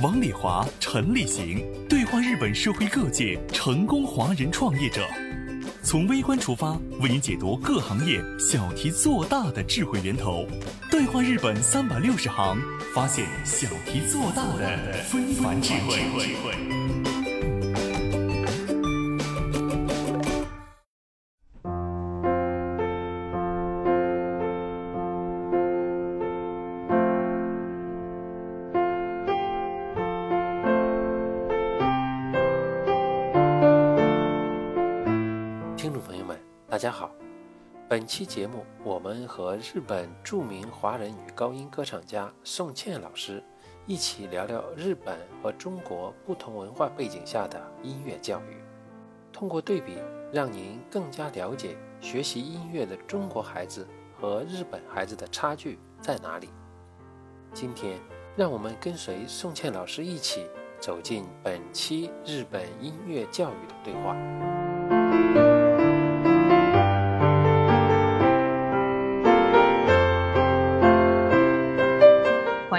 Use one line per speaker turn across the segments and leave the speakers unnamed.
王礼华、陈立行对话日本社会各界成功华人创业者，从微观出发，为您解读各行业小题做大的智慧源头。对话日本三百六十行，发现小题做大的非凡智慧。
期节目我们和日本著名华人女高音歌唱家宋茜老师一起聊聊日本和中国不同文化背景下的音乐教育，通过对比，让您更加了解学习音乐的中国孩子和日本孩子的差距在哪里。今天，让我们跟随宋茜老师一起走进本期日本音乐教育的对话。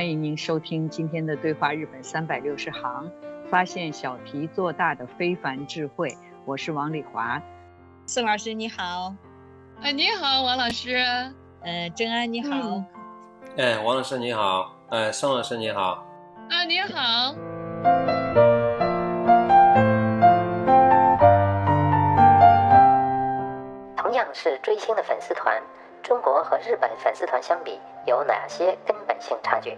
欢迎您收听今天的对话日本三百六十行，发现小题做大的非凡智慧。我是王丽华，
宋老师你好，
哎你好王老师，
呃郑安你好，
哎王老师你好，哎宋老师你好，
啊你好。
同样是追星的粉丝团，中国和日本粉丝团相比，有哪些根本性差距？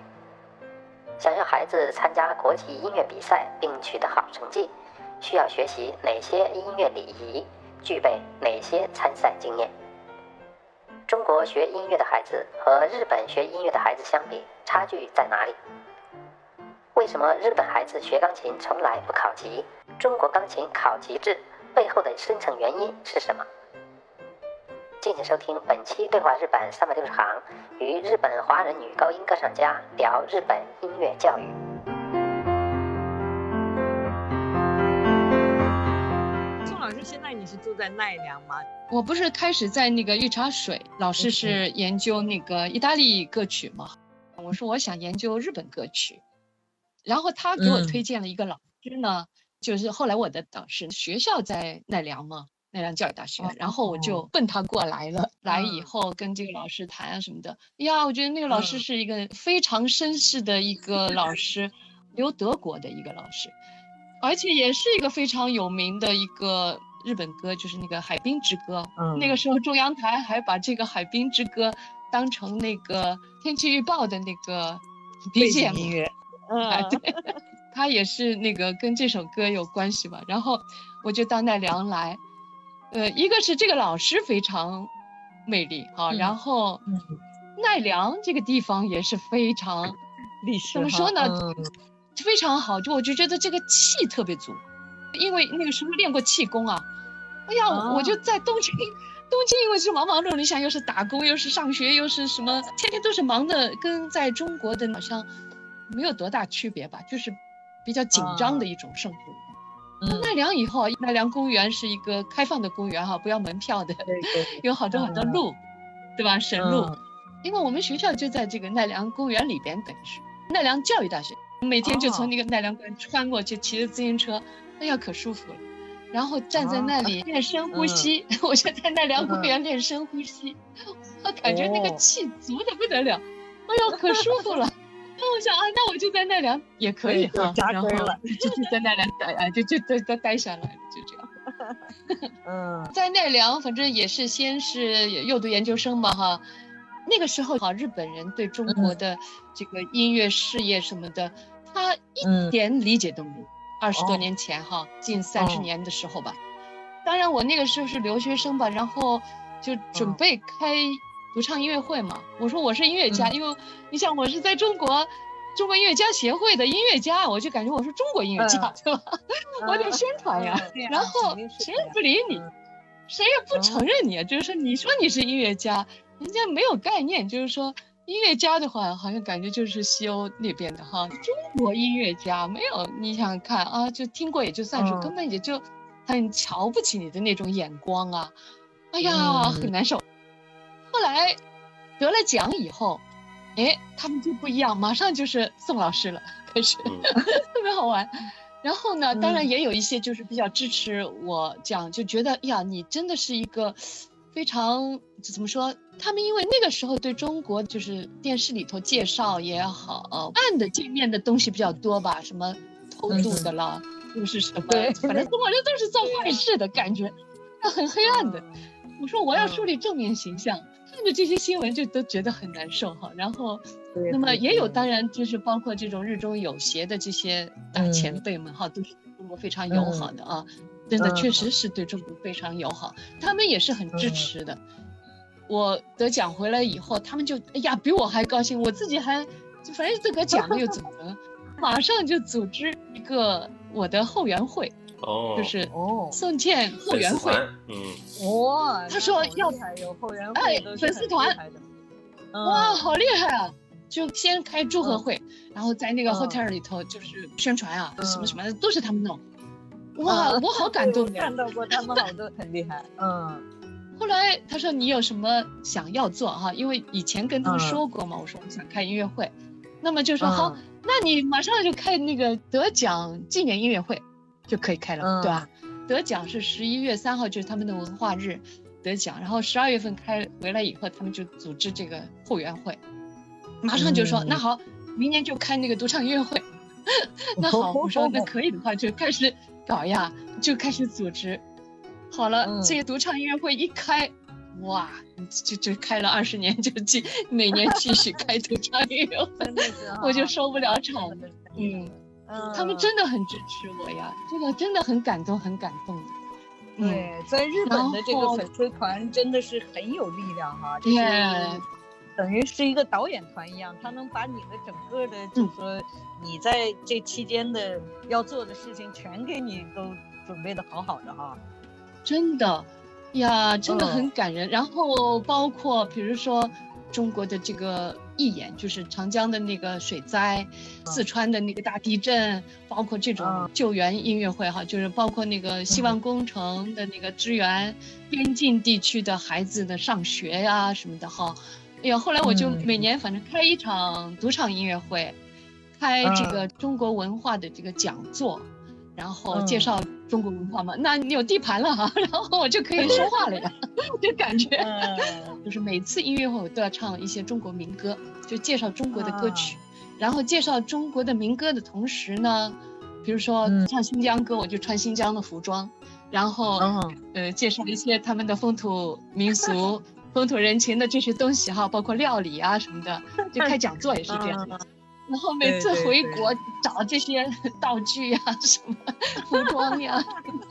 想要孩子参加国际音乐比赛并取得好成绩，需要学习哪些音乐礼仪？具备哪些参赛经验？中国学音乐的孩子和日本学音乐的孩子相比，差距在哪里？为什么日本孩子学钢琴从来不考级？中国钢琴考级制背后的深层原因是什么？敬请收听本期《对话日本三百六十行》，与日本华人女高音歌唱家聊日本音乐教育。
宋老师，现在你是住在奈良吗？
我不是开始在那个御茶水，老师是研究那个意大利歌曲嘛？我说我想研究日本歌曲，然后他给我推荐了一个老师呢，就是后来我的导师，学校在奈良嘛。奈良教育大学，然后我就奔他过来了。来以后跟这个老师谈啊什么的，呀，我觉得那个老师是一个非常绅士的一个老师，留德国的一个老师，而且也是一个非常有名的一个日本歌，就是那个《海滨之歌》。嗯，那个时候中央台还把这个《海滨之歌》当成那个天气预报的那个
BGM 音乐。
嗯，对，他也是那个跟这首歌有关系吧。然后我就到奈良来。呃，一个是这个老师非常魅力哈，然后奈良这个地方也是非常
历史，
怎么说呢？非常好，就我就觉得这个气特别足，因为那个时候练过气功啊。哎呀，我就在东京，东京因为是忙忙碌碌，你想又是打工，又是上学，又是什么，天天都是忙的，跟在中国的好像没有多大区别吧，就是比较紧张的一种生活。奈良以后，奈良公园是一个开放的公园哈，不要门票的，有好多好多路，对吧？神路。因为我们学校就在这个奈良公园里边，等于是奈良教育大学，每天就从那个奈良公园穿过去，骑着自行车，哎呀，可舒服了。然后站在那里。练深呼吸，我就在奈良公园练深呼吸，我感觉那个气足的不得了，哎呦，可舒服了。那我想啊，那我就在奈良也可以
哈，然后
就就在奈良待啊，就就待待待下来了，就这样。嗯，在奈良反正也是先是又读研究生嘛哈，那个时候哈，日本人对中国的这个音乐事业什么的，他一点理解都没有。二十多年前哈，近三十年的时候吧。当然我那个时候是留学生吧，然后就准备开。独唱音乐会嘛，我说我是音乐家，因为你想我是在中国，中国音乐家协会的音乐家，我就感觉我是中国音乐家，
嗯
对吧？我得宣传呀，然后谁也不理你，
嗯
谁也不承认你，就是说你说你是音乐家，人家没有概念，就是说音乐家的话，好像感觉就是西欧那边的哈，中国音乐家没有，你想想看啊，就听过也就算数，
嗯
根本也就很瞧不起你的那种眼光啊，哎呀，
嗯
很难受。后来得了奖以后，哎，他们就不一样，马上就是宋老师了，开始。
嗯
特别好玩。然后呢，当然
嗯
也有一些就是比较支持我这样，就觉得哎呀，你真的是一个非常怎么说？他们因为那个时候对中国就是电视里头介绍也好，暗的界面的东西比较多吧，什么偷渡的啦，又是什么，反正中国人都是做坏事的感觉，那 很黑暗的。我说我要树立正面形象，看着这些新闻就都觉得很难受哈。然后那么也有，当然就是包括这种日中有协的这些大
嗯。
前辈们哈，都是对中国非常友好的啊，真的
嗯。
确实是对中国非常友好，他们也是很支
嗯。
持的。我得奖回来以后，他们就哎呀比我还高兴，我自己还就反正得个奖了又怎么了，马上就组织一个我的后援会，
哦，
就是
哦
宋茜后援会。
嗯，
哇，
他说要
那好厉害有后援
哎
会都是很厉
粉丝团哇，
嗯
好厉害啊！就先开祝贺会，然后在那个
嗯
hotel 里头就是宣传啊，
嗯
什么什么的都是他们弄。哇，
嗯
我好感动！
看到过他们好多很厉害，嗯
后来他说你有什么想要做哈？因为以前跟他们
嗯
说过嘛，我说我想开音乐会，那么就说
嗯
好，那你马上就开那个得奖纪念音乐会就可以开了，
嗯
对吧？得奖是十一月三号，就是他们的文化日得奖，然后十二月份开回来以后，他们就组织这个后援会，马上就说、
嗯
那好，明年就开那个独唱音乐会。那好，我说那可以的话就开始搞呀，就开始组织。好了，
嗯
这个独唱音乐会一开，哇，就就开了二十年，就继每年继续开独唱音乐会，我就受不了场。嗯，
嗯，
他们真的很支持我呀，这个真的很感动，很感动的。嗯，
对，在日本的这个粉丝团真的是很有力量哈，就是等于是一个导演团一样，他能把你的整个的，
嗯
就是说你在这期间的要做的事情，全给你都准备的好好的哈。
真的呀，真的
嗯
很感人。然后包括比如说中国的这个义演，就是长江的那个水灾，四川的那个大地震，包括这种
嗯
救援音乐会哈，就是包括那个希望工程的那个支援边境地区的孩子的上学呀、什么的哈。哎呀，后来我就
嗯。
每年反正开一场独场音乐会，开这个中国文化的这个讲座，然后介
嗯。
绍中国文化嘛。那你有地盘了哈，然后我就可以说话了呀，就感觉
嗯
就是每次音乐会我都要唱一些中国民歌，就介绍中国的歌曲，
啊
然后介绍中国的民歌的同时呢，比如说
嗯
唱新疆歌，我就穿新疆的服装，然后、
嗯
呃介绍一些他们的风土民俗。风土人情的这些东西哈，包括料理啊什么的，就开讲座也是这样。
嗯
然后每次回国找这些 道具呀、什么服装呀，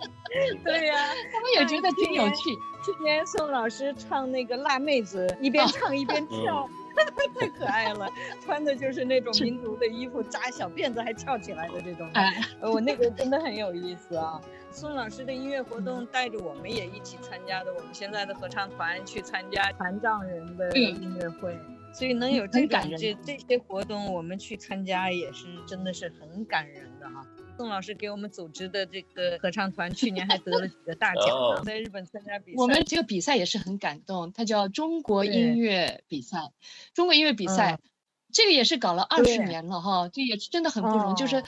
对呀、
他们也觉得挺有趣。
今天宋老师唱那个辣妹子，一边唱一边跳，太可爱了。穿的就是那种民族的衣服，扎小辫子还翘起来的这种。我那个真的很有意思啊。宋老师的音乐活动带着我们也一起参加的，我们现在的合唱团去参加残障人的音乐会，所以能有这
感人
这这些活动，我们去参加也是真的是很感人的哈。宋老师给我们组织的这个合唱团，去年还得了几个大奖在日本参加比赛。
我们这个比赛也是很感动，它叫中国音乐比赛。中国音乐比赛，
嗯
这个也是搞了二十年了哈，这也是真的很不容易。就是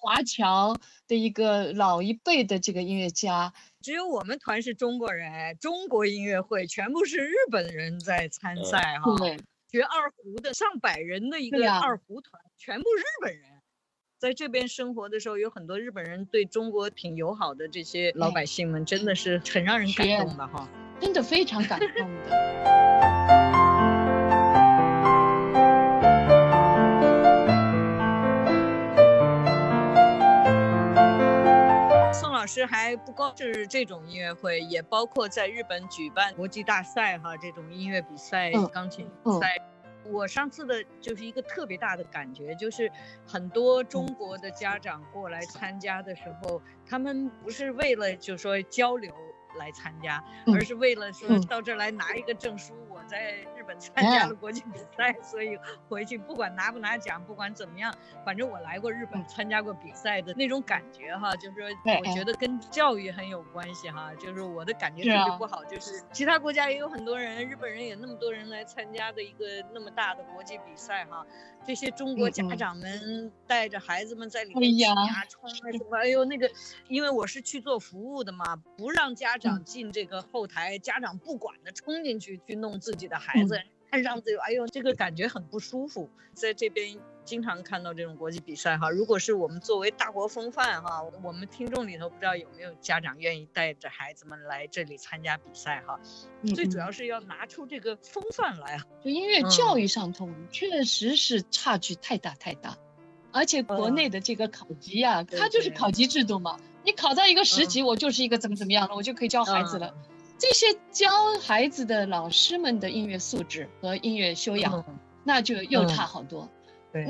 华侨的一个老一辈的这个音乐家，
只有我们团是中国人，中国音乐会全部是日本人在参赛哈。
对，
学二胡的上百人的一个二胡团，全部日本人。在这边生活的时候，有很多日本人对中国挺友好的，这些老百姓们真的是很让人感动的哈。
真的非常感动的。
老师还不光是这种音乐会，也包括在日本举办国际大赛哈，这种音乐比赛、
嗯
钢琴比
嗯
赛。我上次的就是一个特别大的感觉，就是很多中国的家长过来参加的时候，他们不是为了就说交流来参加，而是为了说到这儿来拿一个证书。我在日本参加了国际比赛，所以回去不管拿不拿奖，不管怎么样，反正我来过日本参加过比赛的那种感觉哈，就是说我觉得跟教育很有关系哈，就是我的感觉特别不好，就是其他国家也有很多人，日本人也那么多人来参加的一个那么大的国际比赛哈，这些中国家长们带着孩子们在里面挤啊冲啊什么，哎呦那个，因为我是去做服务的嘛，不让家长进这个后台，家长不管的冲进去去弄。自己的孩子 看上去，哎呦，这个感觉很不舒服。在这边经常看到这种国际比赛哈，如果是我们作为大国风范哈，我们听众里头不知道有没有家长愿意带着孩子们来这里参加比赛哈。最主要是要拿出这个风范来。
就音乐教育上头，确实是差距太大太大。而且国内的这个考级啊，它就是考级制度嘛，你考到一个十级，我就是一个怎么怎么样了，我就可以教孩子了。这些教孩子的老师们的音乐素质和音乐修养，那就又差好多。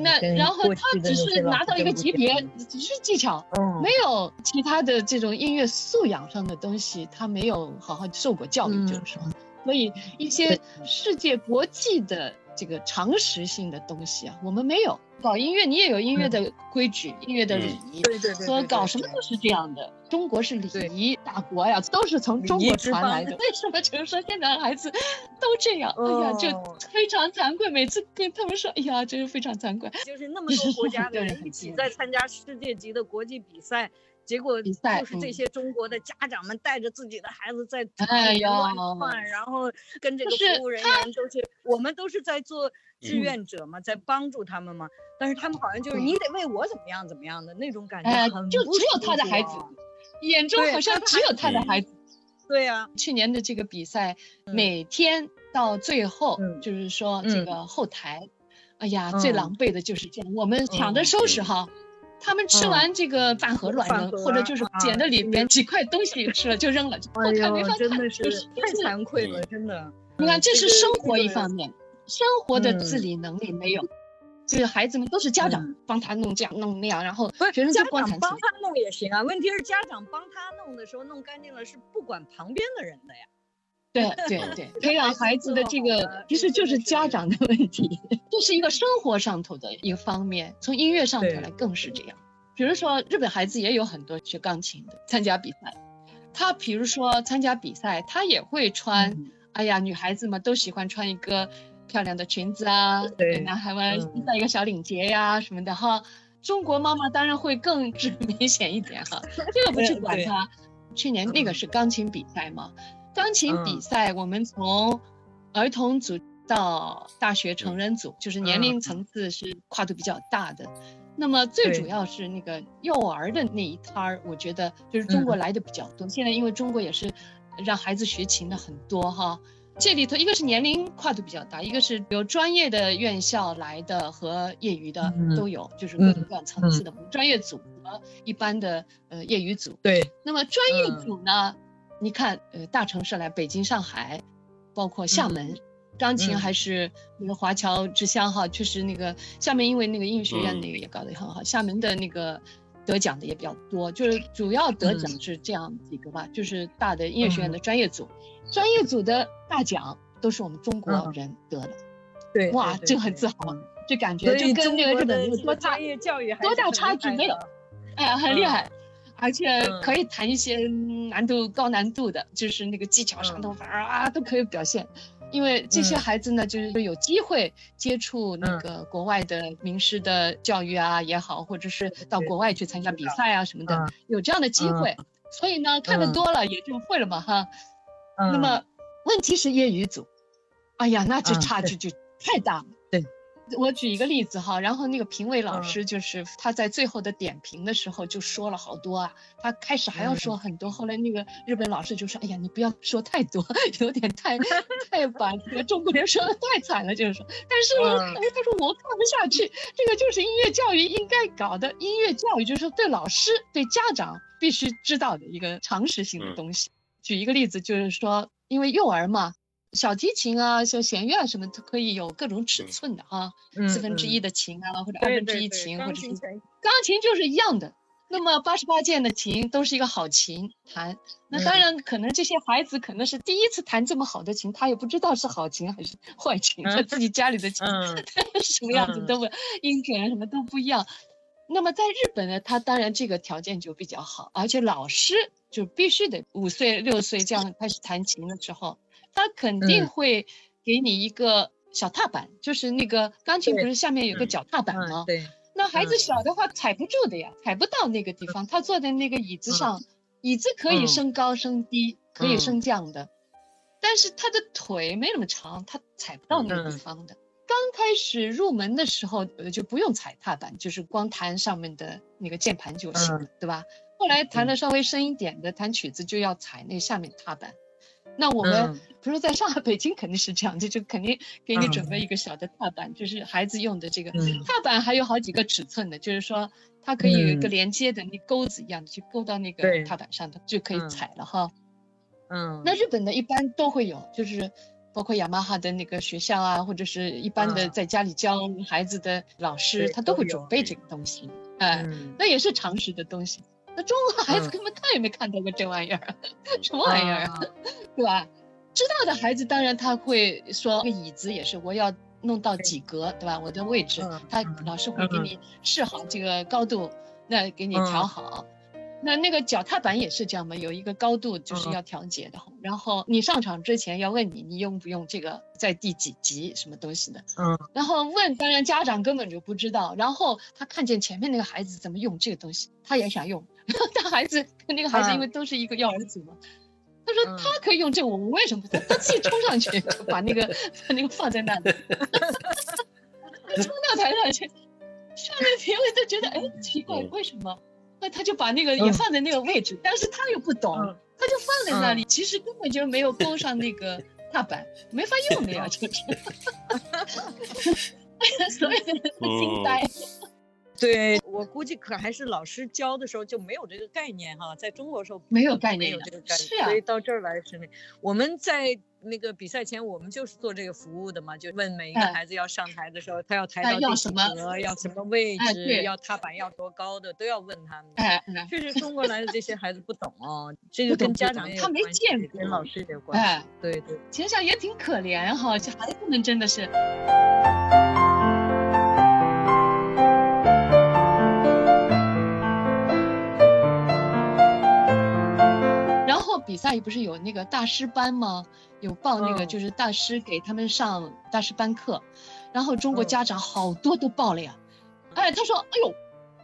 那然后他只是拿到一个级别，只是技巧，没有其他的这种音乐素养上的东西，他没有好好受过教育，就是说，所以一些世界国际的这个常识性的东西啊，我们没有。搞音乐，你也有音乐的规矩、音乐的礼仪，
对对对，
说搞什么都是这样的。中国是礼仪大国呀，都是从中国传来的。为什么就是说现在孩子都这样？哎呀，就非常惭愧。每次跟他们说，哎呀，真是非常惭愧。
就是那么多国家的人一起在参加世界级的国际比赛，结果就是这些中国的家长们带着自己的孩子在乱窜，然后跟这个服务人员都是，我们都是在做。志愿者嘛，在帮助他们嘛，但是他们好像就是你得为我怎么样怎么样的那种感觉，
就只有他的孩子，眼中好像只有他的孩子。
对呀，
去年的这个比赛，每天到最后就是说这个后台，哎呀，最狼狈的就是这样，我们抢着收拾哈，他们吃完这个饭盒乱扔，或者就是捡的里边几块东西吃了就扔了，我看没法看，
真的是太惭愧了，真的。
你看，这是生活一方面。生活的自理能力没有，就是孩子们都是家长帮他弄这样弄那样，然后学生
家长帮他弄也行啊。问题是家长帮他弄的时候弄干净了，是不管旁边的人的呀。
对对对，培养 孩子的这个其实就是家长的问题，这是一个生活上头的一个方面。从音乐上头来更是这样。比如说日本孩子也有很多学钢琴的参加比赛，他比如说参加比赛，他也会穿，哎呀，女孩子嘛都喜欢穿一个。漂亮的裙子啊，对，男孩们戴一个小领结呀什么的哈。中国妈妈当然会更 明显一点哈，这个不去管他。去年那个是钢琴比赛嘛，钢琴比赛我们从儿童组到大学成人组，就是年龄层次是跨度比较大的。那么最主要是那个幼儿的那一摊儿，我觉得就是中国来的比较多。现在因为中国也是让孩子学琴的很多哈。这里头一个是年龄跨度比较大，一个是有专业的院校来的和业余的都有，就是各种各样层次的专业组和一般的呃业余组。
对，
那么专业组呢，你看呃大城市来，北京、上海，包括厦门，钢琴还是那个华侨之乡哈，确实那个厦门因为那个音乐学院那个也搞得很好，厦门的那个得奖的也比较多，就是主要得奖是这样几个吧，就是大的音乐学院的专业组。专业组的大奖都是我们中国人得的，
对，
哇，就很自豪，就感觉就跟那个日本有多大多大差距没有，哎，很厉害，而且可以弹一些难度高难度的，就是那个技巧上头反而啊都可以表现，因为这些孩子呢，就是有机会接触那个国外的名师的教育啊也好，或者是到国外去参加比赛啊什么的，有这样的机会，所以呢，看的多了也就会了嘛，哈。那么，问题是业余组，哎呀，那这差距就太大了。
对，
我举一个例子哈，然后那个评委老师就是他在最后的点评的时候就说了好多啊，他开始还要说很多，后来那个日本老师就说，哎呀，你不要说太多，有点太 太把这个中国人说的太惨了，就是说，但是哎，他说我看不下去，这个就是音乐教育应该搞的，音乐教育就是说对老师对家长必须知道的一个常识性的东西。举一个例子，就是说，因为幼儿嘛，小提琴啊，像弦乐啊什么都可以有各种尺寸的啊，
嗯
四分之一
嗯。
的琴啊，或者
对
二分之一琴，或者是
钢琴
就是一样的。那么八十八键的琴都是一个好琴弹，那当
嗯。
然可能这些孩子可能是第一次弹这么好的琴，他也不知道是好琴还是 坏琴，他
嗯
自己家里的琴
是
什么样子
嗯。
都不，音准啊什么都不一样。那么在日本呢，他当然这个条件就比较好，而且老师就必须得五岁六岁这样开始弹琴的时候，他肯定
嗯
会给你一个小踏板，就是那个钢琴不是下面有个
嗯
脚踏板吗？
嗯，对，
那孩子
嗯
小的话踩不住的呀，踩不到那个地方。他坐在那个椅子上，椅子可以
嗯
升高升低，可以
嗯
升降的，但是他的腿没那么长，他踩不到那个地
嗯
方的。刚开始入门的时候，呃就不用踩踏板，就是光弹上面的那个键盘就行了，
嗯
对吧？后来弹的稍微深一点的，弹曲子就要踩那下面踏板。那我们
嗯。
比如说在上海、北京肯定是这样，这就肯定给你准
嗯。
备一个小的踏板，就是孩子用的这个
嗯。
踏板，还有好几个尺寸的，就是说它可以有一个
嗯。
连接的那钩子一样的，去勾到那个踏板上，它就可以
嗯。
踩了哈。
嗯，
那日本的一般都会有，就是包括雅马哈的那个学校啊，或者是一般的
嗯。
在家里教孩子的老师，
对
他都会准备这个东西，哎，
嗯。
那也是常识的东西。那中国孩子
嗯。
根本看也没看到过这玩意儿，什么玩意儿啊？
啊
对吧？知道的孩子当然他会说，那个椅子也是我要弄到几格，对吧？我的位置
嗯，
他
嗯
老师会给
嗯
你试好这个高度，那给你调
嗯
好。那那个脚踏板也是这样嘛，有一个高度就是
嗯
要调节的。然后你上场之前要问你，你用不用这个在第几级什么东西的。
嗯
然后问，当然家长根本就不知道。然后他看见前面那个孩子怎么用这个东西，他也想用。但孩子跟那个孩子因为都是一个幼儿组嘛，他说
嗯
他可以用这个，我为什么不能？他自己冲上去就把那个把那个放在那里，冲到台上去，上面评委都觉得哎奇怪
嗯
为什么？那他就把那个也
嗯
放在那个位置，但是他又不懂，
嗯
他就放在那里，其实根本就没有勾上那个踏板，没法用的呀，就是。所有的人都惊呆。
对我估计可还是老师教的时候就没有这个概念哈，在中国时候
没有概念没
有这个概念，
是啊
所以到这儿来是那我们在那个比赛前，我们就是做这个服务的嘛，就问每一个
哎
孩子要上台的时候，他要抬
哎
到第几
要什么
格，要什么位置，
哎
要踏板要多高的，都要问他们。确实，中国来的这些孩子不懂哦，这个跟家长也有
他没见过
跟老师也有关系。
哎，
对对，
想想也挺可怜哈，这孩子们真的是。比赛不是有那个大师班吗？有报那个
嗯
就是大师给他们上大师班课，然后中国
嗯
家长好多都报了呀。哎，他说：“哎呦，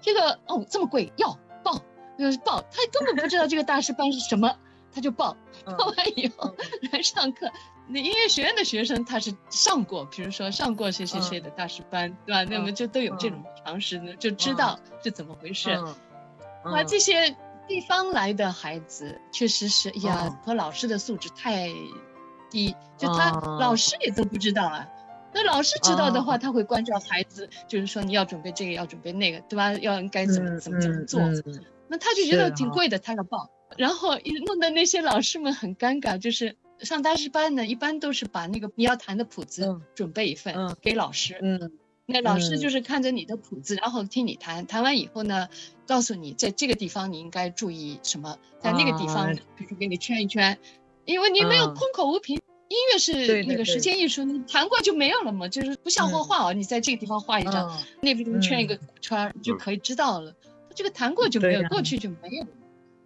这个哦这么贵，要报，就是报。”他根本不知道这个大师班是什么，他就报。
嗯
报完以后来上课，那音乐学院的学生他是上过，比如说上过谁谁谁的大师班，对吧？那么就都有这种常识呢，就知道是怎么回事。
嗯
哇，
嗯
这些地方来的孩子确实是，哎呀
嗯，
和老师的素质太低，就他
哦。
老师也都不知道啊。那老师知道的话，
哦。
他会关照孩子，就是说你要准备这个，要准备那个，对吧？要该怎么
嗯
怎么怎么做。那他就觉得挺贵的，他要报，然后一弄得那些老师们很尴尬，就是上大师班呢，一般都是把那个你要弹的谱子
嗯。
准备一份、
嗯。
给老师，
嗯
那老师
嗯。
就是看着你的谱子，然后听你弹，弹完以后呢，告诉你在这个地方你应该注意什么，在那个地方，
啊。
比如说给你圈一圈，因为你没有
嗯。
空口无凭。音乐是那个时间艺术，你弹过就没有了嘛，就是不像画
嗯。
画哦，你在这个地方画一张，
嗯
那边圈一个圈儿就
嗯
可以知道了。这个弹过就没有，过去就没有，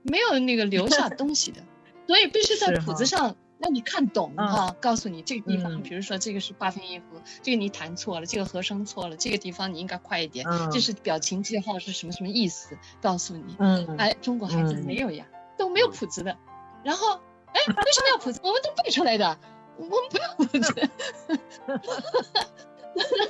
没有那个留下东西的，所以必须在谱子上让你看懂
嗯
哈，告诉你这个地方，
嗯
比如说这个是八分音符，这个你弹错了，这个和声错了，这个地方你应该快一点，
嗯
这是表情记号是什么什么意思，告诉你。
嗯
哎，中国孩子
嗯
没有呀，都没有谱子的。然后，哎，为什么要谱子？我们都背出来的，我们不要谱子。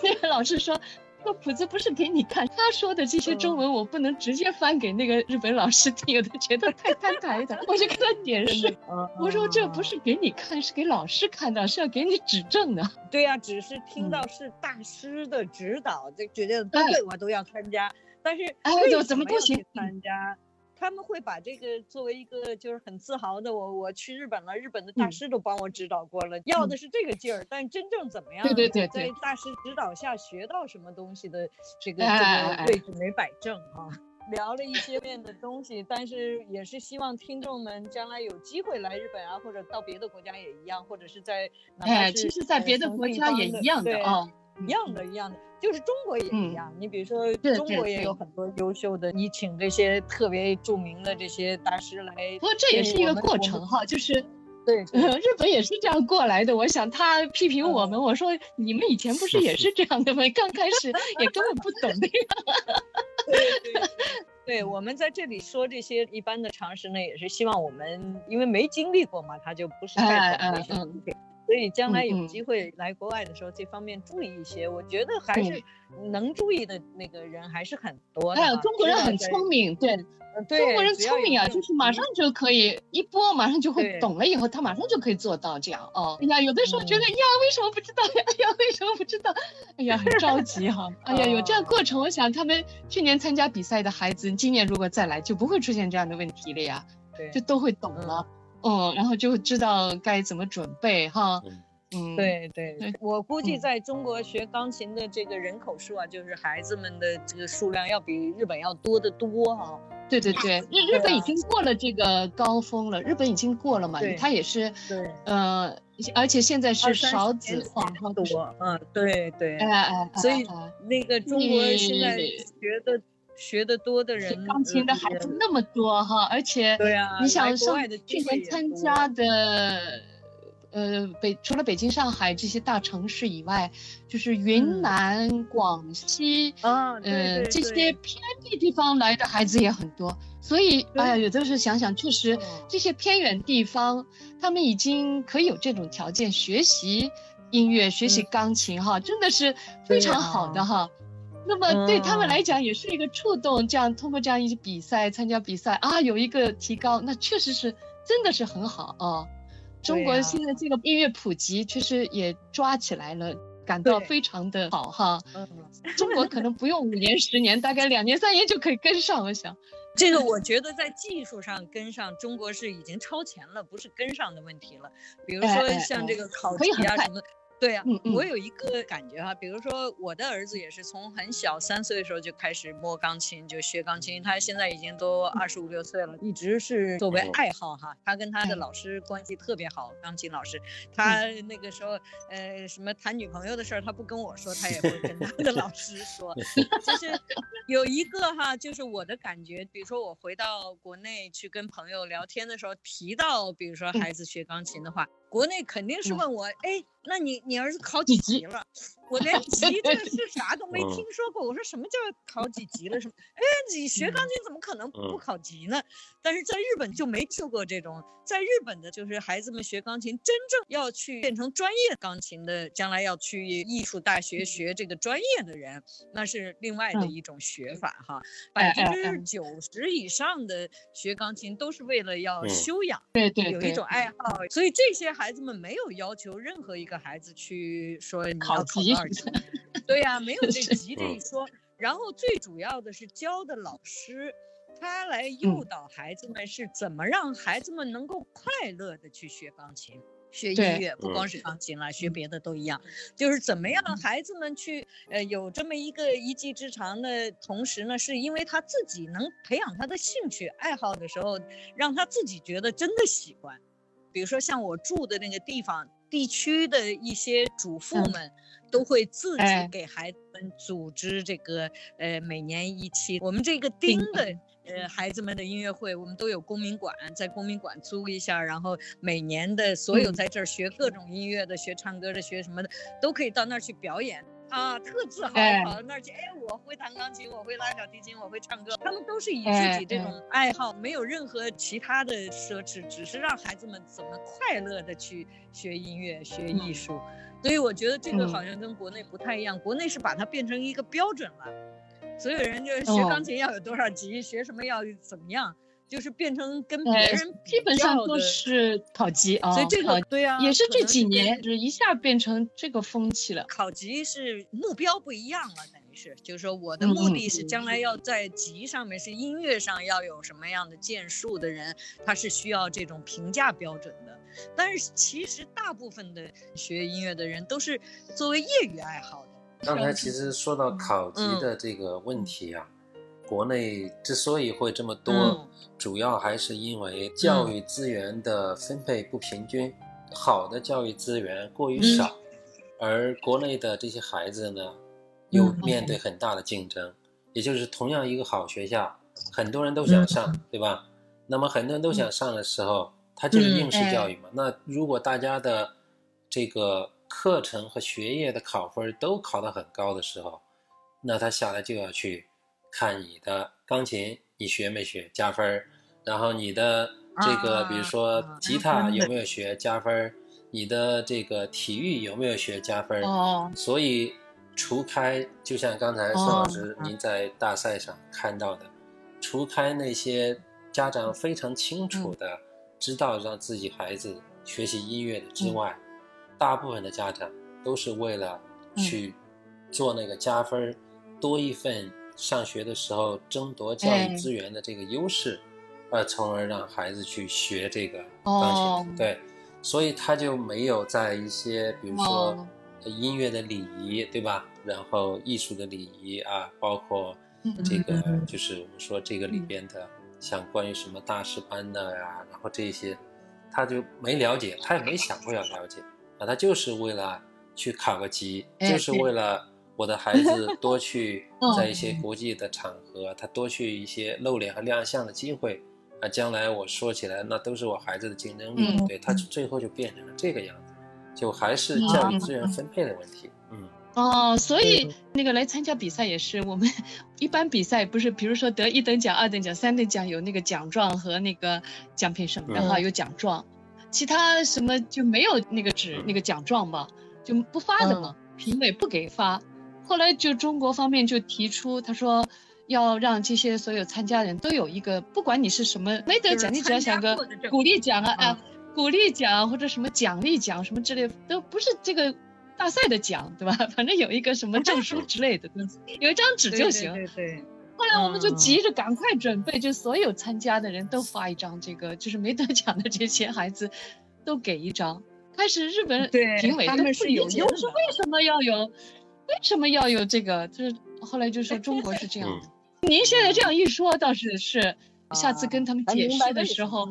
那 个老师说。这个谱子不是给你看，他说的这些中文我不能直接翻给那个日本老师听，有的觉得太摊牌的，我就跟他解释，
嗯
我说这不是给你看，是给老师看的，是要给你指正的。
对呀、只是听
嗯
到是大师的指导，就觉得都对我都要参加，但是
哎呦怎么不行
参加？他们会把这个作为一个就是很自豪的，我我去日本了，日本的大师都帮我指导过了，要的是这个劲儿。但真正怎么样，
对对对，
在大师指导下学到什么东西的这个这个位置没摆正哈。聊了一些面的东西，但是也是希望听众们将来有机会来日本啊，或者到别的国家也一样，或者是在哪怕是
其实，在别的国家也一样的啊。
一样的，一样的，就是中国也一样。你比如说，中国也有很多优秀的，你请这些特别著名的这些大师来。
不过这也是一个过程哈，就是
对，
日本也是这样过来的。我想他批评我们，我说你们以前不是也是这样的吗？刚开始也根本不懂的呀。
对，我们在这里说这些一般的常识呢，也是希望我们因为没经历过嘛，他就不是太懂这些。所以将来有机会来国外的时候，这方面注意一些。我觉得还是能注意的那个人还是很多的。
哎呀，中国人很聪明，对，中国人聪明啊，就是马上就可以一播，马上就会懂了，以后他马上就可以做到这样。哦，哎呀，有的时候觉得呀，为什么不知道呀？哎呀，为什么不知道？哎呀，很着急哈。哎呀，有这样过程，我想他们去年参加比赛的孩子，今年如果再来，就不会出现这样的问题了呀，就都会懂了。嗯，然后就知道该怎么准备哈。
嗯，对对，我估计在中国学钢琴的这个人口数啊，就是孩子们的这个数量要比日本要多得多哈。
对对对，日日本已经过了这个高峰了，日本已经过了嘛，它也是，
对，
呃，而且现在是少子化
多，嗯，对对，
哎哎，
所以那个中国现在学的。学的多的人，
钢琴的孩子那么多哈，而且，
对啊，
你想上去年参加的，呃，北除了北京、上海这些大城市以外，就是云南、广西
啊，
呃，这些偏僻地方来的孩子也很多。所以，哎呀，有的时候想想，确实这些偏远地方，他们已经可以有这种条件学习音乐、学习钢琴哈，真的是非常好的哈。那么对他们来讲也是一个触动，这样通过这样一些比赛参加比赛啊，有一个提高，那确实是真的是很好啊。中国现在这个音乐普及确实也抓起来了，感到非常的好哈。嗯，中国可能不用五年十年，大概两年三年就可以跟上。我想，
这个我觉得在技术上跟上，中国是已经超前了，不是跟上的问题了。比如说像这个考级啊什么。对呀，我有一个感觉哈，比如说我的儿子也是从很小三岁的时候就开始摸钢琴，就学钢琴。他现在已经都二十五六岁了，一直是作为爱好哈。他跟他的老师关系特别好，钢琴老师。他那个时候，呃，什么谈女朋友的事儿，他不跟我说，他也会跟他的老师说。就是有一个哈，就是我的感觉，比如说我回到国内去跟朋友聊天的时候，提到比如说孩子学钢琴的话。国内肯定是问我，哎，那你你儿子考几级了？我连级这个是啥都没听说过。我说什么叫考几级了？什么？哎，你学钢琴怎么可能不考级呢？但是在日本就没听过这种。在日本的就是孩子们学钢琴，真正要去变成专业钢琴的，将来要去艺术大学学这个专业的人，那是另外的一种学法哈。百分之九十以上的学钢琴都是为了要修养，
对对，
有一种爱好。所以这些孩子们没有要求任何一个孩子去说你要考多少级，对呀，没有这级这一说。然后最主要的是教的老师。他来诱导孩子们是怎么让孩子们能够快乐的去学钢琴、学音乐，不光是钢琴了，学别的都一样。就是怎么样孩子们去呃有这么一个一技之长的同时呢，是因为他自己能培养他的兴趣爱好的时候，让他自己觉得真的喜欢。比如说像我住的那个地方地区的一些主妇们，都会自己给孩子们组织这个呃每年一期。我们这个丁的。呃，孩子们的音乐会，我们都有公民馆，在公民馆租一下，然后每年的所有在这儿学各种音乐的、学唱歌的、学什么的，都可以到那儿去表演。啊，特自豪，跑到那儿去，哎，我会弹钢琴，我会拉小提琴，我会唱歌，他们都是以自己这种爱好，没有任何其他的奢侈，只是让孩子们怎么快乐的去学音乐、学艺术，所以我觉得这个好像跟国内不太一样，国内是把它变成一个标准了。所有人就是学钢琴要有多少级，学什么要怎么样，就是变成跟别人
基本上都是考级啊。
所以这个对啊，
也是这几年就是一下变成这个风气了。
考级是目标不一样了，等于是，就是说我的目的是将来要在级上面是音乐上要有什么样的建树的人，他是需要这种评价标准的。但是其实大部分的学音乐的人都是作为业余爱好的。
刚才其实说到考级的这个问题啊，国内之所以会这么多，主要还是因为教育资源的分配不平均，好的教育资源过于少，而国内的这些孩子呢，又面对很大的竞争，也就是同样一个好学校，很多人都想上，对吧？那么很多人都想上的时候，它就是应试教育嘛。那如果大家的这个课程和学业的考分都考得很高的时候，那他下来就要去看你的钢琴你学没学加分然后你的这个比如说吉他有没。有学加分你的这个体育有没有学加分
哦，
所以除开就像刚才宋老师您在大赛上看到的，除开那些家长非常清楚的知道让自己孩子学习音乐的之外。大部分的家长都是为了去做那个加分多一份上学的时候争夺教育资源的这个优势，呃，从而让孩子去学这个钢琴。对，所以他就没有在一些比如说音乐的礼仪，对吧？然后艺术的礼仪啊，包括这个就是我们说这个里边的像关于什么大师班的呀，然后这些他就没了解，他也没想过要了解。啊，他就是为了去考个级，就是为了我的孩子 多去在一些国际的场合，他多去一些露脸和亮相的机会，啊，将来我说起来，那都是我孩子的竞争力。对他最后就变成了这个样子，就还是教育资源分配的问题。嗯，
哦，所以那个来参加比赛也是我们一般比赛不是，比如说得一等奖、二等奖、三等奖有那个奖状和那个奖品什么的哈，有奖状。其他什么就没有那个纸那个奖状嘛，就不发的嘛，评委不给发。后来就中国方面就提出，他说要让这些所有参加人都有一个，不管你是什么没得奖，你只要想个鼓励奖啊，啊，鼓励奖或者什么奖励奖什么之类，都不是这个大赛的奖，对吧？反正有一个什么证书之类的东西，有一张纸就行。
对对。
后来我们就急着赶快准备，就所有参加的人都发一张，这个就是没得奖的这些孩子，都给一张。开始日本评委都不理解，说为什么要有，为什么要有这个？就是后来就说中国是这样的。您现在这样一说，倒是是，下次跟他们解释的时候，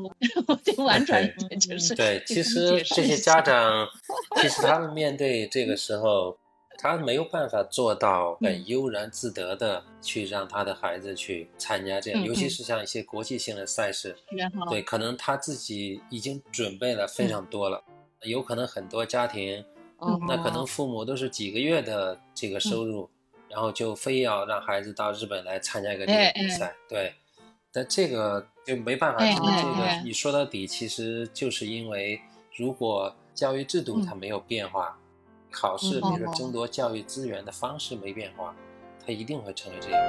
我得婉转一点，就是。
对，其实这些家。长，其实他们面对这个时候。他没有办法做到很悠然自得的去让他的孩子去参加这样，尤其是像一些国际性的赛事，对，可能他自己已经准备了非常多了，有可能很多家庭，那可能父母都是几个月的这个收入，然后就非要让孩子到日本来参加一个这个比赛，对，但这个就没办法，这个你说到底其实就是因为如果教育制度它没有变化。考试，比如说争夺教育资源的方式没变化，它一定会成为这样。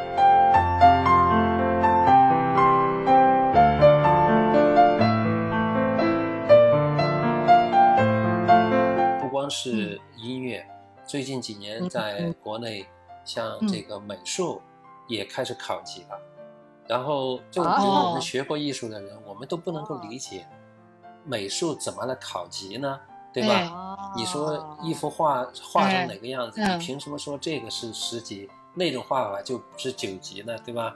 不光是音乐，最近几年在国内，像这个美术也开始考级了。然后，就我们学过艺术的人，我们都不能够理解，美术怎么来考级呢？对吧？你说一幅画画成哪个样子，你凭什么说这个是十级？那种画法就不是九级呢？对吧？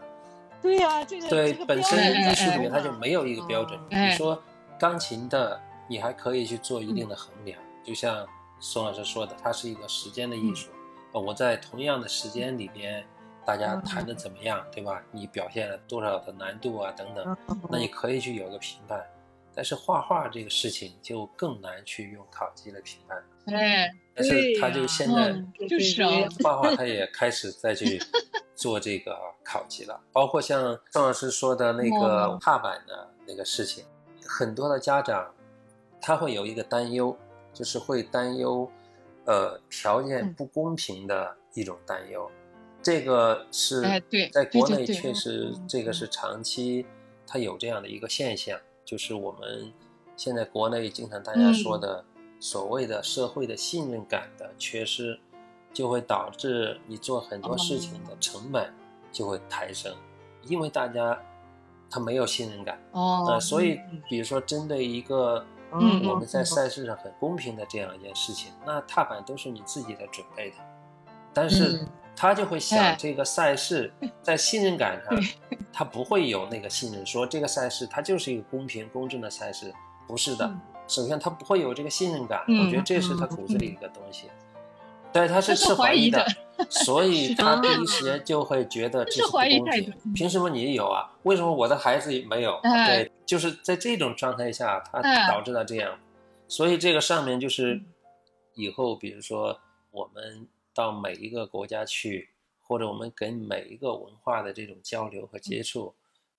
对呀，这个
对本身艺术里面它就没有一个标准。你说钢琴的，你还可以去做一定的衡量，就像宋老师说的，它是一个时间的艺术。我在同样的时间里边，大家谈的怎么样，对吧？你表现了多少的难度啊等等，那你可以去有个评判。但是画画这个事情就更难去用考级来评判。
哎，
但是他就现在
就是
画画，他也开始再去 做这个考级了。包括像宋老师说的那个踏板的那个事情，很多的家长他会有一个担忧，就是会担忧，呃，条件不公平的一种担忧。这个是在国内确实这个是长期它有这样的一个现象。就是我们现在国内经常大家说的所谓的社会的信任感的缺失，就会导致你做很多事情的成本就会抬升，因为大家他没有信任感，
哦，
呃，所以比如说针对一个
嗯
我们在赛事上很公平的这样一件事情，那踏板都是你自己在准备的，但是
嗯
他就会
哎
想这个赛事在信任感上，他不会有那个信任，说这个赛事它就是一个公平公正的赛事，不是的。
嗯
首先他不会有这个信任感，
嗯
我觉得这是他骨子里一个东西。对，他是
是
持怀疑的，所以 他第一时间就会觉得这
是
是不公平。凭什么你有啊？为什么我的孩子没有？
哎
对，就是在这种状态下，他
哎
导致了这样。所以这个上面就是
嗯
以后，比如说我们到每一个国家去，或者我们跟每一个文化的这种交流和接触，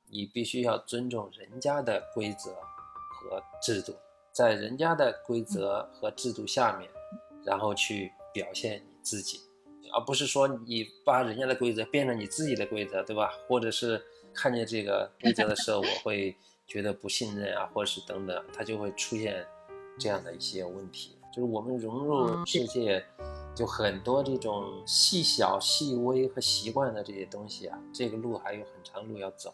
你必须要尊重人家的规则和制度，在人家的规则和制度下面，然后去表现你自己，而不是说你把人家的规则变成你自己的规则，对吧？或者是看见这个规则的时候，我会觉得不信任啊，或者是等等，它就会出现这样的一些问题。就是我们融入世界，就很多这种细小、细微和习惯的这些东西啊，这个路还有很长路要走。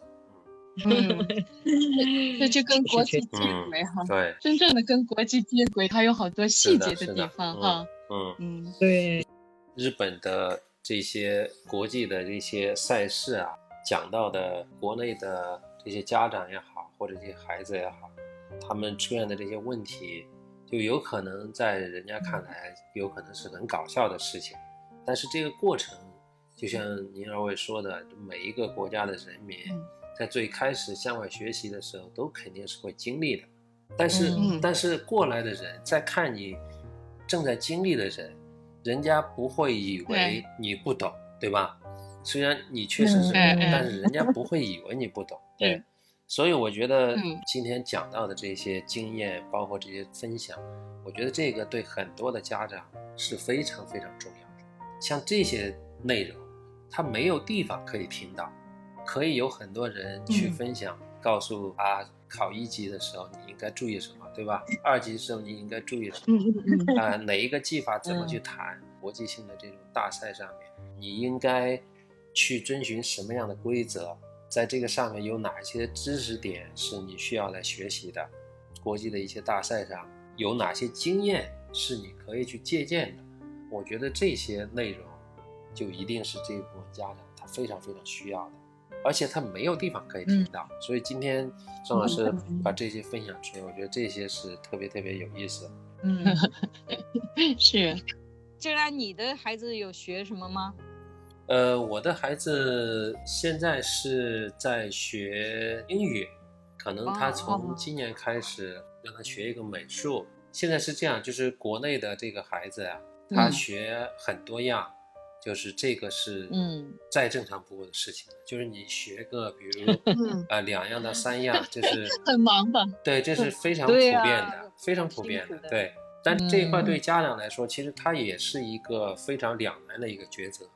嗯，这就跟国际接轨哈
嗯，，对，
真正的跟国际接轨，它有好多细节
的地
方哈。
嗯。
嗯
对，
日本的这些国际的这些赛事啊，讲到的国内的这些家长也好，或者这些孩子也好，他们出现的这些问题，就有可能在人家看来，有可能是很搞笑的事情，但是这个过程，就像您二位说的，每一个国家的人民
嗯
在最开始向外学习的时候，都肯定是会经历的。但是，
嗯
但是过来的人在看你正在经历的人，人家不会以为你不懂，对吧？虽然你确实是但是人家 不会以为你不懂。对
对，
所以我觉得
嗯
今天讲到的这些经验，包括这些分享，我觉得这个对很多的家长是非常非常重要的。像这些内容，他没有地方可以听到，可以有很多人去
嗯
分享，告诉他考一级的时候你应该注意什么，对吧？二级的时候你应该注意什么？啊、哪一个技法怎么去谈？国际性的这种大赛上面，你应该去遵循什么样的规则？在这个上面有哪些知识点是你需要来学习的？国际的一些大赛上有哪些经验是你可以去借鉴的？我觉得这些内容就一定是这部分家长他非常非常需要的，而且他没有地方可以听到。所以今天宋老师把这些分享出来，我觉得这些是特别特别有意思。
嗯，
是
这让你的孩子有学什么吗？
呃，我的孩子现在是在学英语，可能他
哦
从今年开始让他学一个美术。现在是这样，就是国内的这个孩子啊，他
嗯
学很多样，就是这个是
嗯
再正常不过的事情了。就是你学个，比如
嗯
呃两样到三样，这是
很忙吧？
对，这是非常普遍的，非常普遍的。
的
对，但这一块
嗯
对家长来说，其实他也是一个非常两难的一个抉择。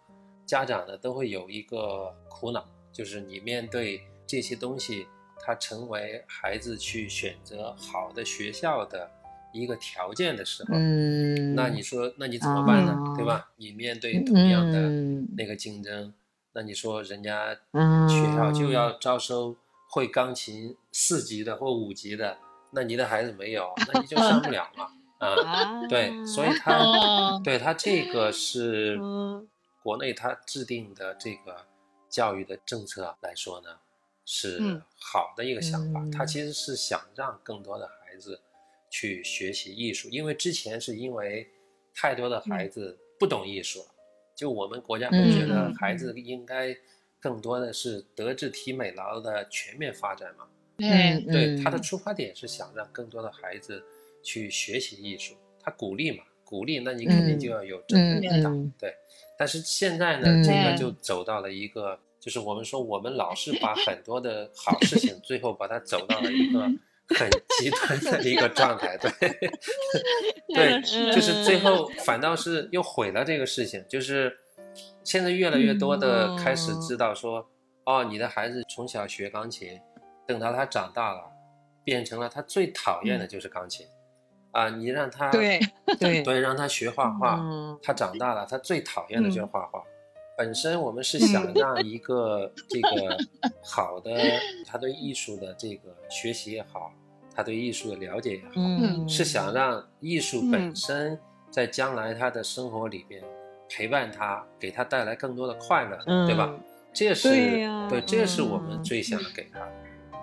家长呢都会有一个苦恼，就是你面对这些东西，它成为孩子去选择好的学校的一个条件的时候，
嗯
那你说，那你怎么办呢？
啊
对吧？你面对同样的
嗯
那个竞争，那你说人家
嗯
学校就要招收会钢琴四级的或五级的，那你的孩子没有，那你就上不了嘛。啊，
啊
对，所以 他
哦，
对他这个是
嗯
国内他制定的这个教育的政策来说呢，是
嗯。
好的一个想法。
嗯。
他其实是想让更多的孩子去学习艺术，因为之前是因为太多的孩子不懂艺术了，就我们国家会觉得
嗯
孩子应该更多的是德智体美劳的全面发展嘛。
对，
对，
嗯
他的出发点是想让更多的孩子去学习艺术，他鼓励嘛，鼓励，那你肯定就要有正面引导，对。但是现在呢，
嗯
这个就走到了一个，就是我们说我们老是把很多的好事情，最后把它走到了一个 很极端的一个状态，对，对，就是。最后反倒是又毁了这个事情，就是现在越来越多的开始知道说，哦，你的孩子从小学钢琴，等到他长大了，变成了他最讨厌的就是钢琴，啊，你让他
对 对
对，让他学画画，
嗯
他长大了，他最讨厌的就是
嗯
画画。本身我们是想让 一个这个好的，他对艺术的这个学习也好，他对艺术的了解也好，
嗯，
是想让艺术
嗯
本身在将来他的生活里边陪伴他，给他带来更多的快乐，
嗯
对吧？这是
对呀
这是我们
嗯
最想给他的。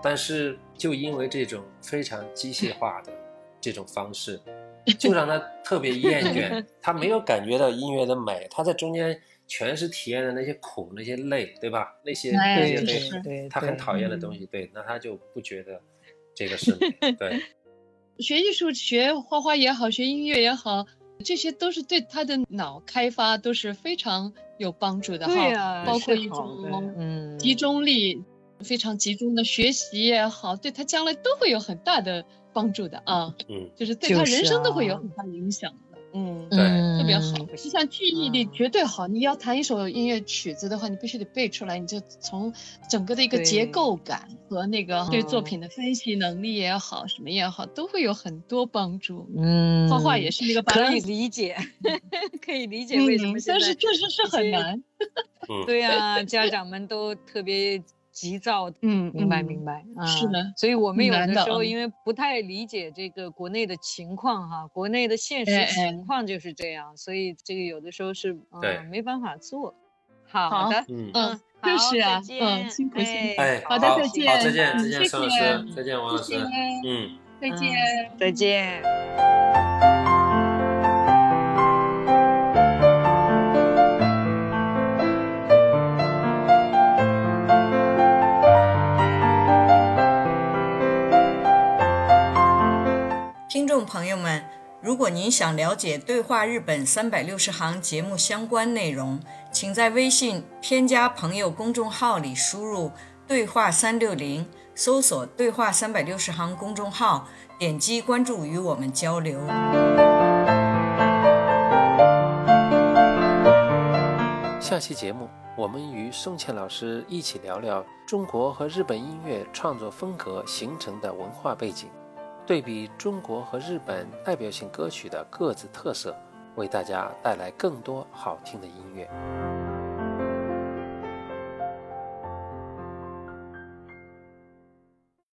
但是就因为这种非常机械化的这种方式，就让他特别厌倦，他没有感觉到音乐的美，他在中间全是体验的那些苦、那些累，对吧？那些
哎
那些
对
对
对，
他很讨厌的东西，对，那他就不觉得这个 是美，对。
学艺术、学画画也好，学音乐也好，这些都是对他的脑开发都是非常有帮助的哈。
对啊，
包括一种
嗯
集中力，非常集中的学习也好，对他将来都会有很大的帮助的啊，
嗯，
就是对他人生都会有
啊
很大影响的。嗯，
对
特别好。
嗯
你像记忆力
嗯
绝对好，你要弹一首音乐曲子的话，你必须得背出来，你就从整个的一个结构感和那个对作
嗯
品的分析能力也好，什么也好，都会有很多帮助。
嗯，
画画也是一个
可以理解，可以理解为什么
但是确实是很难。
对呀，家长们都特别急躁。
嗯，
明白
嗯
明白，啊
是的
所以我们有
的
的时候
啊
因为不太理解这个国内的情况哈，国内的现实情况就是这样，所以这个有的时候是
对
嗯没办法做。好
好
的，
嗯，
嗯，
好
就是啊
再，见
嗯，辛苦辛苦。
哎，
好的，再见
好，再见，
嗯
再见，
谢
孙老
谢
师，再见，王老师嗯。
再见。
嗯再见。
朋友们，如果您想了解《对话日本三百六十行》节目相关内容，请在微信添加朋友公众号里输入“对话三六零”，搜索“对话三百六十行”公众号，点击关注与我们交流。
下期节目，我们与宋茜老师一起聊聊中国和日本音乐创作风格形成的文化背景，对比中国和日本代表性歌曲的各自特色，为大家带来更多好听的音乐。